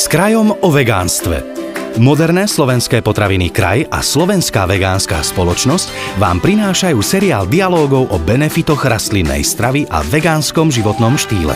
S krajom o vegánstve. Moderné slovenské potraviny Kraj a Slovenská vegánska spoločnosť vám prinášajú seriál dialógov o benefitoch rastlinnej stravy a vegánskom životnom štýle.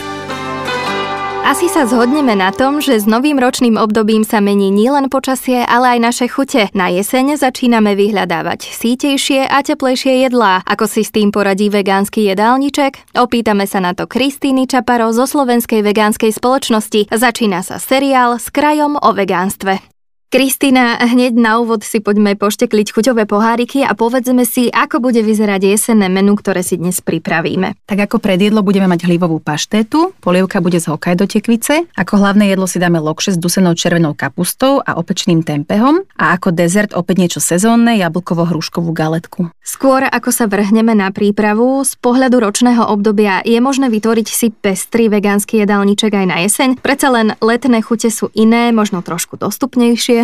Asi sa zhodneme na tom, že s novým ročným obdobím sa mení nielen počasie, ale aj naše chute. Na jeseň začíname vyhľadávať sítejšie a teplejšie jedlá. Ako si s tým poradí vegánsky jedálniček? Opýtame sa na to Kristýny Čaparo zo Slovenskej vegánskej spoločnosti. Začína sa seriál s krajom o vegánstve. Kristýna, hneď na úvod si poďme poštekliť chuťové poháriky a povedzme si, ako bude vyzerať jesenné menu, ktoré si dnes pripravíme. Tak ako pred jedlo budeme mať hlivovú paštétu, polievka bude z do tekvice, ako hlavné jedlo si dáme lokše s dusenou červenou kapustou a opečným tempehom a ako dezert opäť niečo sezónne, jablkovo-hruškovú galetku. Skôr ako sa vrhneme na prípravu, z pohľadu ročného obdobia je možné vytvoriť si pestrý vegánsky jedálniček aj na jeseň. Predsa len letné chute sú iné, možno trošku dostupnejšie,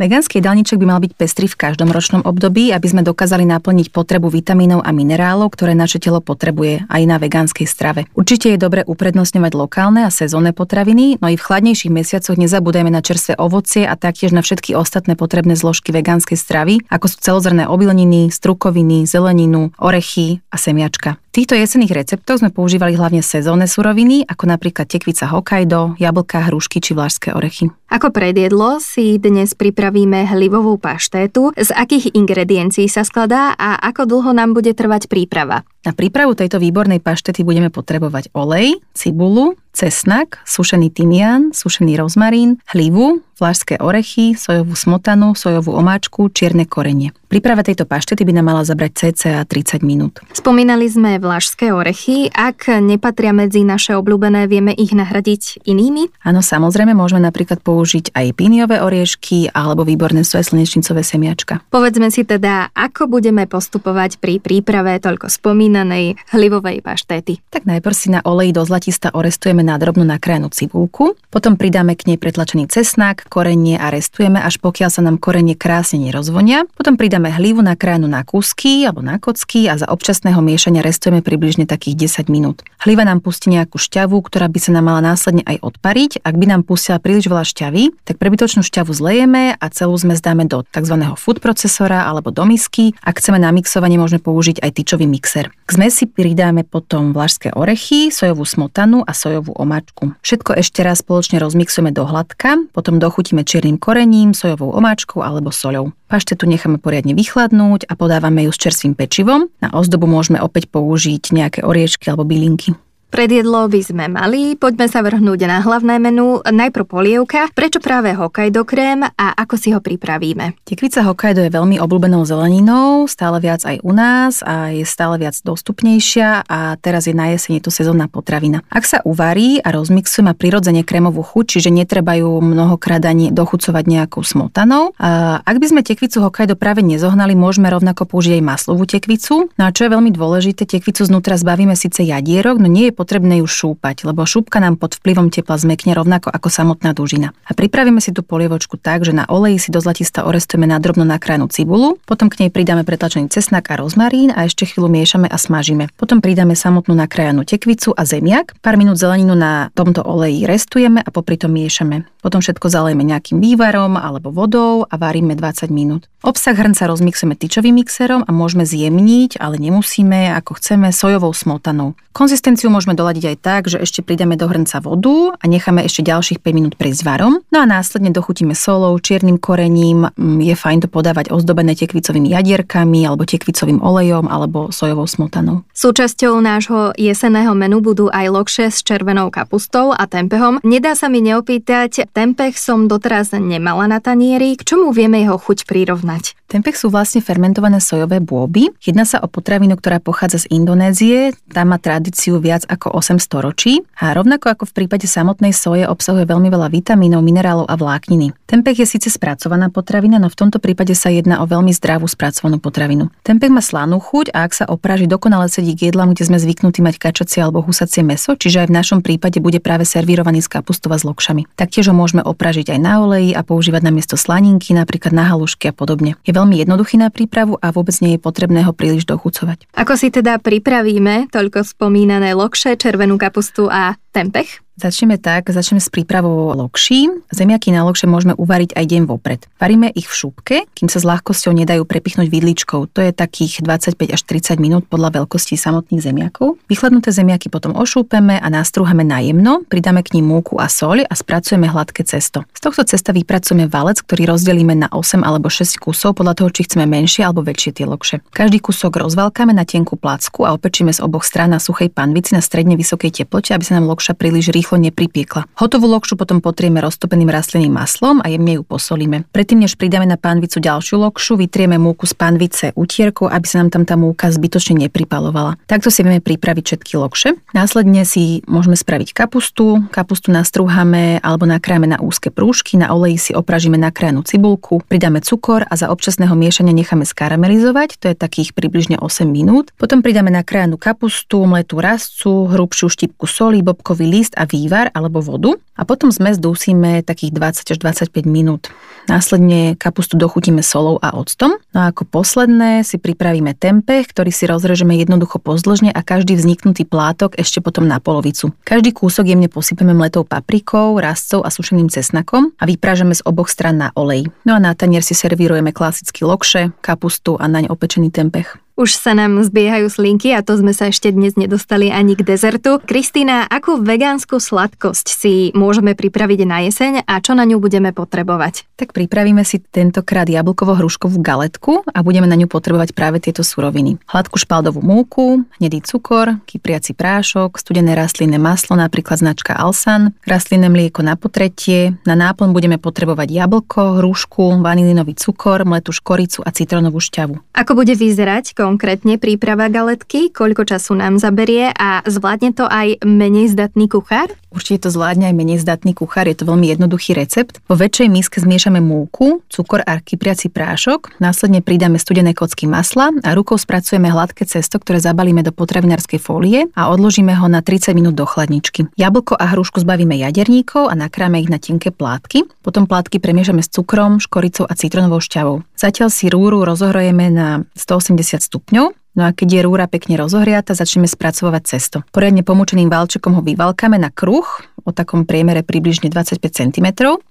Vegánsky jedálniček by mal byť pestrý v každom ročnom období, aby sme dokázali naplniť potrebu vitamínov a minerálov, ktoré naše telo potrebuje aj na vegánskej strave. Určite je dobre uprednostňovať lokálne a sezónne potraviny, no i v chladnejších mesiacoch nezabúdajme na čerstvé ovocie a taktiež na všetky ostatné potrebné zložky vegánskej stravy, ako sú celozrné obilniny, strukoviny, zeleninu, orechy a semiačka. V týchto jesenných receptoch sme používali hlavne sezónne suroviny, ako napríklad tekvica Hokkaido, jablka, hrušky či vlašské orechy. Ako predjedlo si dnes pripravíme hlivovú paštétu. Z akých ingrediencií sa skladá a ako dlho nám bude trvať príprava? Na prípravu tejto výbornej paštety budeme potrebovať olej, cibulu, cesnak, sušený tymián, sušený rozmarín, hlivu, vlašské orechy, sojovú smotanu, sojovú omáčku, čierne korenie. Príprava tejto paštety by nám mala zabrať cca 30 minút. Spomínali sme vlašské orechy. Ak nepatria medzi naše obľúbené, vieme ich nahradiť inými? Áno, samozrejme, môžeme napríklad použiť aj píniové oriešky alebo výborné svoje slnečnicové semiačka. Povedzme si teda, ako budeme postupovať pri príprave toľko spomínanej hlivovej paštety. Tak najprv si na oleji do zlatista orestujeme drobno nakrájanú cibulku, potom pridáme k nej pretlačený cesnak, korenie a restujeme, až pokiaľ sa nám korenie krásne nerozvonia. Potom pridáme hlivu nakrájanú na kúsky alebo na kocky a za občasného miešania restujeme približne takých 10 minút. Hliva nám pustí nejakú šťavu, ktorá by sa nám mala následne aj odpariť. Ak by nám pustila príliš veľa šťavy, tak prebytočnú šťavu zlejeme a celú zmes dáme do tzv. food procesora alebo do misky. Ak chceme na mixovanie, môžeme použiť aj tyčový mixer. K zmesi pridáme potom vlašské orechy, sojovú smotanu a sojovú omáčku. Všetko ešte raz spoločne rozmixujeme do hladka, potom dochutíme čiernym korením, sojovou omáčkou alebo soľou. Paštetu necháme poriadne vychladnúť a podávame ju s čerstvým pečivom. Na ozdobu môžeme opäť použiť nejaké oriešky alebo bylinky. Predjedlo by sme mali, poďme sa vrhnúť na hlavné menu. Najprv polievka, prečo práve Hokkaido krém a ako si ho pripravíme? Tekvica Hokkaido je veľmi obľúbenou zeleninou, stále viac aj u nás a je stále viac dostupnejšia a teraz je na jesene to sezónna potravina. Ak sa uvarí a rozmixuje, má prirodzene krémovú chuť, čiže netreba ju mnohokrát ani dochucovať nejakou smotanou. A ak by sme tekvicu Hokkaido práve nezohnali, môžeme rovnako použiť aj maslovú tekvicu. No a čo je veľmi dôležité, tekvicu znútra zbavíme síce jadierok, no nie je potrebné ju šúpať, lebo šúpka nám pod vplyvom tepla zmekne rovnako ako samotná dužina. A pripravíme si tú polievočku tak, že na oleji si do zlatista orestujeme na drobno nakrájanú cibulu, potom k nej pridáme pretlačený cesnak a rozmarín a ešte chvíľu miešame a smažíme. Potom pridáme samotnú nakrájanú tekvicu a zemiak. Pár minút zeleninu na tomto oleji restujeme a popri tom miešame. Potom všetko zalejeme nejakým vývarom alebo vodou a varíme 20 minút. Obsah hrnca rozmixujeme tyčovým mixerom a môžeme zjemniť, ale nemusíme, ako chceme, sojovou smotanou. Konzistenciu môžeme doladiť aj tak, že ešte pridáme do hrnca vodu a necháme ešte ďalších 5 minút prejsť varom. No a následne dochutíme solou, čiernym korením. Mm, je fajn to podávať ozdobené tekvicovými jadierkami alebo tekvicovým olejom alebo sojovou smotanou. Súčasťou nášho jeseného menu budú aj lokše s červenou kapustou a tempehom. Nedá sa mi neopýtať, tempeh som doteraz nemala na tanieri. K čomu vieme jeho chuť prirovnať? Tempeh sú vlastne fermentované sojové bôby. Jedná sa o potravinu, ktorá pochádza z Indonézie. Tá má tradíciu viac ako 800 ročí a rovnako ako v prípade samotnej soje obsahuje veľmi veľa vitamínov, minerálov a vlákniny. Tempeh je síce spracovaná potravina, no v tomto prípade sa jedná o veľmi zdravú spracovanú potravinu. Tempeh má slanú chuť a ak sa opráži, dokonale sedí k jedlám, kde sme zvyknutí mať kačacie alebo husacie meso, čiže aj v našom prípade bude práve servírovaný z kapustova s lokšami. Taktiež ho môžeme opražiť aj na oleji a používať namiesto slaninky, napríklad na halušky a podobne. Je veľmi jednoduchý na prípravu a vôbec nie je potrebné ho príliš dochucovať. Ako si teda pripravíme toľko spomínané lokše, červenú kapustu a tempeh? Začneme tak, začneme s prípravou lokší. Zemiaky na lokše môžeme uvariť aj deň vopred. Varíme ich v šupke, kým sa s ľahkosťou nedajú prepichnúť vidličkou. To je takých 25 až 30 minút podľa veľkosti samotných zemiakov. Vychladnuté zemiaky potom ošúpeme a nastrúhame na jemno, pridáme k ním múku a soľ a spracujeme hladké cesto. Z tohto cesta vypracujeme valec, ktorý rozdelíme na 8 alebo 6 kusov podľa toho, či chceme menšie alebo väčšie tie lokše. Každý kusok rozvalkáme na tenkú placku a opečíme z oboch strán na suchej panvici na stredne vysokej teplote, aby sa nám lokša príliš rýchlo nepripiekla. Hotovú lokšu potom potrieme roztopeným rastlinným maslom a jemne ju posolíme. Predtým, než pridáme na panvicu ďalšiu lokšu, vytrieme múku z panvice utierkou, aby sa nám tam tá múka zbytočne nepripalovala. Takto si vieme pripraviť všetky lokše. Následne si môžeme spraviť kapustu. Kapustu nastrúhame alebo nakrájame na úzke prúžky, na oleji si opražíme nakrájanú cibulku, pridáme cukor a za občasného miešania necháme skaramelizovať, to je takých približne 8 minút. Potom pridáme nakrájanú kapustu, mletú rastcu, hrubšiu štipku soli, bobkový list a vývar alebo vodu a potom zmes dusíme takých 20 až 25 minút. Následne kapustu dochutíme solou a octom. No a ako posledné si pripravíme tempeh, ktorý si rozrežeme jednoducho pozdĺžne a každý vzniknutý plátok ešte potom na polovicu. Každý kúsok jemne posypeme mletou paprikou, rastcov a sušeným cesnakom a vyprážame z oboch stran na olej. No a na tanier si servírujeme klasicky lokše, kapustu a naň opečený tempeh. Už sa nám zbiehajú slinky a to sme sa ešte dnes nedostali ani k dezertu. Kristýna, akú vegánsku sladkosť si môžeme pripraviť na jeseň a čo na ňu budeme potrebovať? Tak pripravíme si tentokrát jablkovo-hruškovú galetku a budeme na ňu potrebovať práve tieto suroviny. Hladkú špaldovú múku, hnedý cukor, kypriaci prášok, studené rastlinné maslo, napríklad značka Alsan, rastlinné mlieko na potretie, na náplň budeme potrebovať jablko, hrušku, vanilinový cukor, mletú škoricu a citrónovú šťavu. Ako bude vyzerať konkrétne príprava galetky, koľko času nám zaberie a zvládne to aj menej zdatný kuchár? Určite to zvládne aj menej zdatný kuchár, je to veľmi jednoduchý recept. Vo väčšej miske zmiešame múku, cukor a kypriaci prášok, následne pridáme studené kocky masla a rukou spracujeme hladké cesto, ktoré zabalíme do potravinárskej fólie a odložíme ho na 30 minút do chladničky. Jablko a hrušku zbavíme jaderníkov a nakráme ich na tenké plátky. Potom plátky premiešame s cukrom, škoricou a citronovou šťavou. Zatiaľ si rúru rozohrojeme na 180 stupňov No a keď je rúra pekne rozohriata, začneme spracovať cesto. Poriadne pomúčeným valčekom ho vyvalkáme na kruh, o takom priemere približne 25 cm.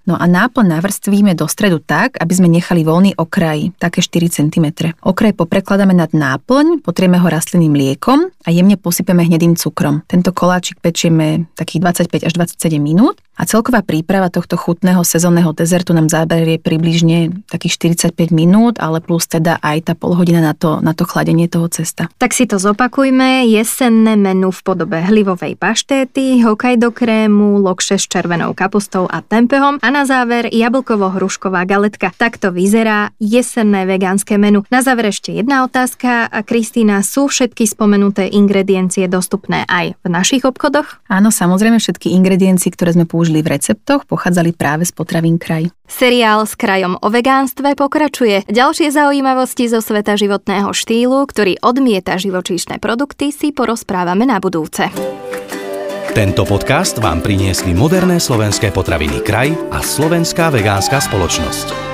No a náplň navrstvíme do stredu tak, aby sme nechali voľný okraj, také 4 cm. Okraj poprekladáme nad náplň, potrieme ho rastlinným mliekom a jemne posypeme hnedým cukrom. Tento koláčik pečieme takých 25 až 27 minút a celková príprava tohto chutného sezónneho dezertu nám zaberie približne takých 45 minút, ale plus teda aj tá polhodina na to, na to chladenie toho cesta. Tak si to zopakujme. Jesenné menu v podobe hlivovej paštéty, hokajdo krému, lokše s červenou kapustou a tempehom a na záver jablkovo-hrušková galetka. Takto vyzerá jesenné vegánske menu. Na záver ešte jedna otázka. A Kristýna, sú všetky spomenuté ingrediencie dostupné aj v našich obchodoch? Áno, samozrejme všetky ingrediencie, ktoré sme použili použili v receptoch, pochádzali práve z potravín kraj. Seriál s krajom o vegánstve pokračuje. Ďalšie zaujímavosti zo sveta životného štýlu, ktorý odmieta živočíšne produkty, si porozprávame na budúce. Tento podcast vám priniesli moderné slovenské potraviny kraj a slovenská vegánska spoločnosť.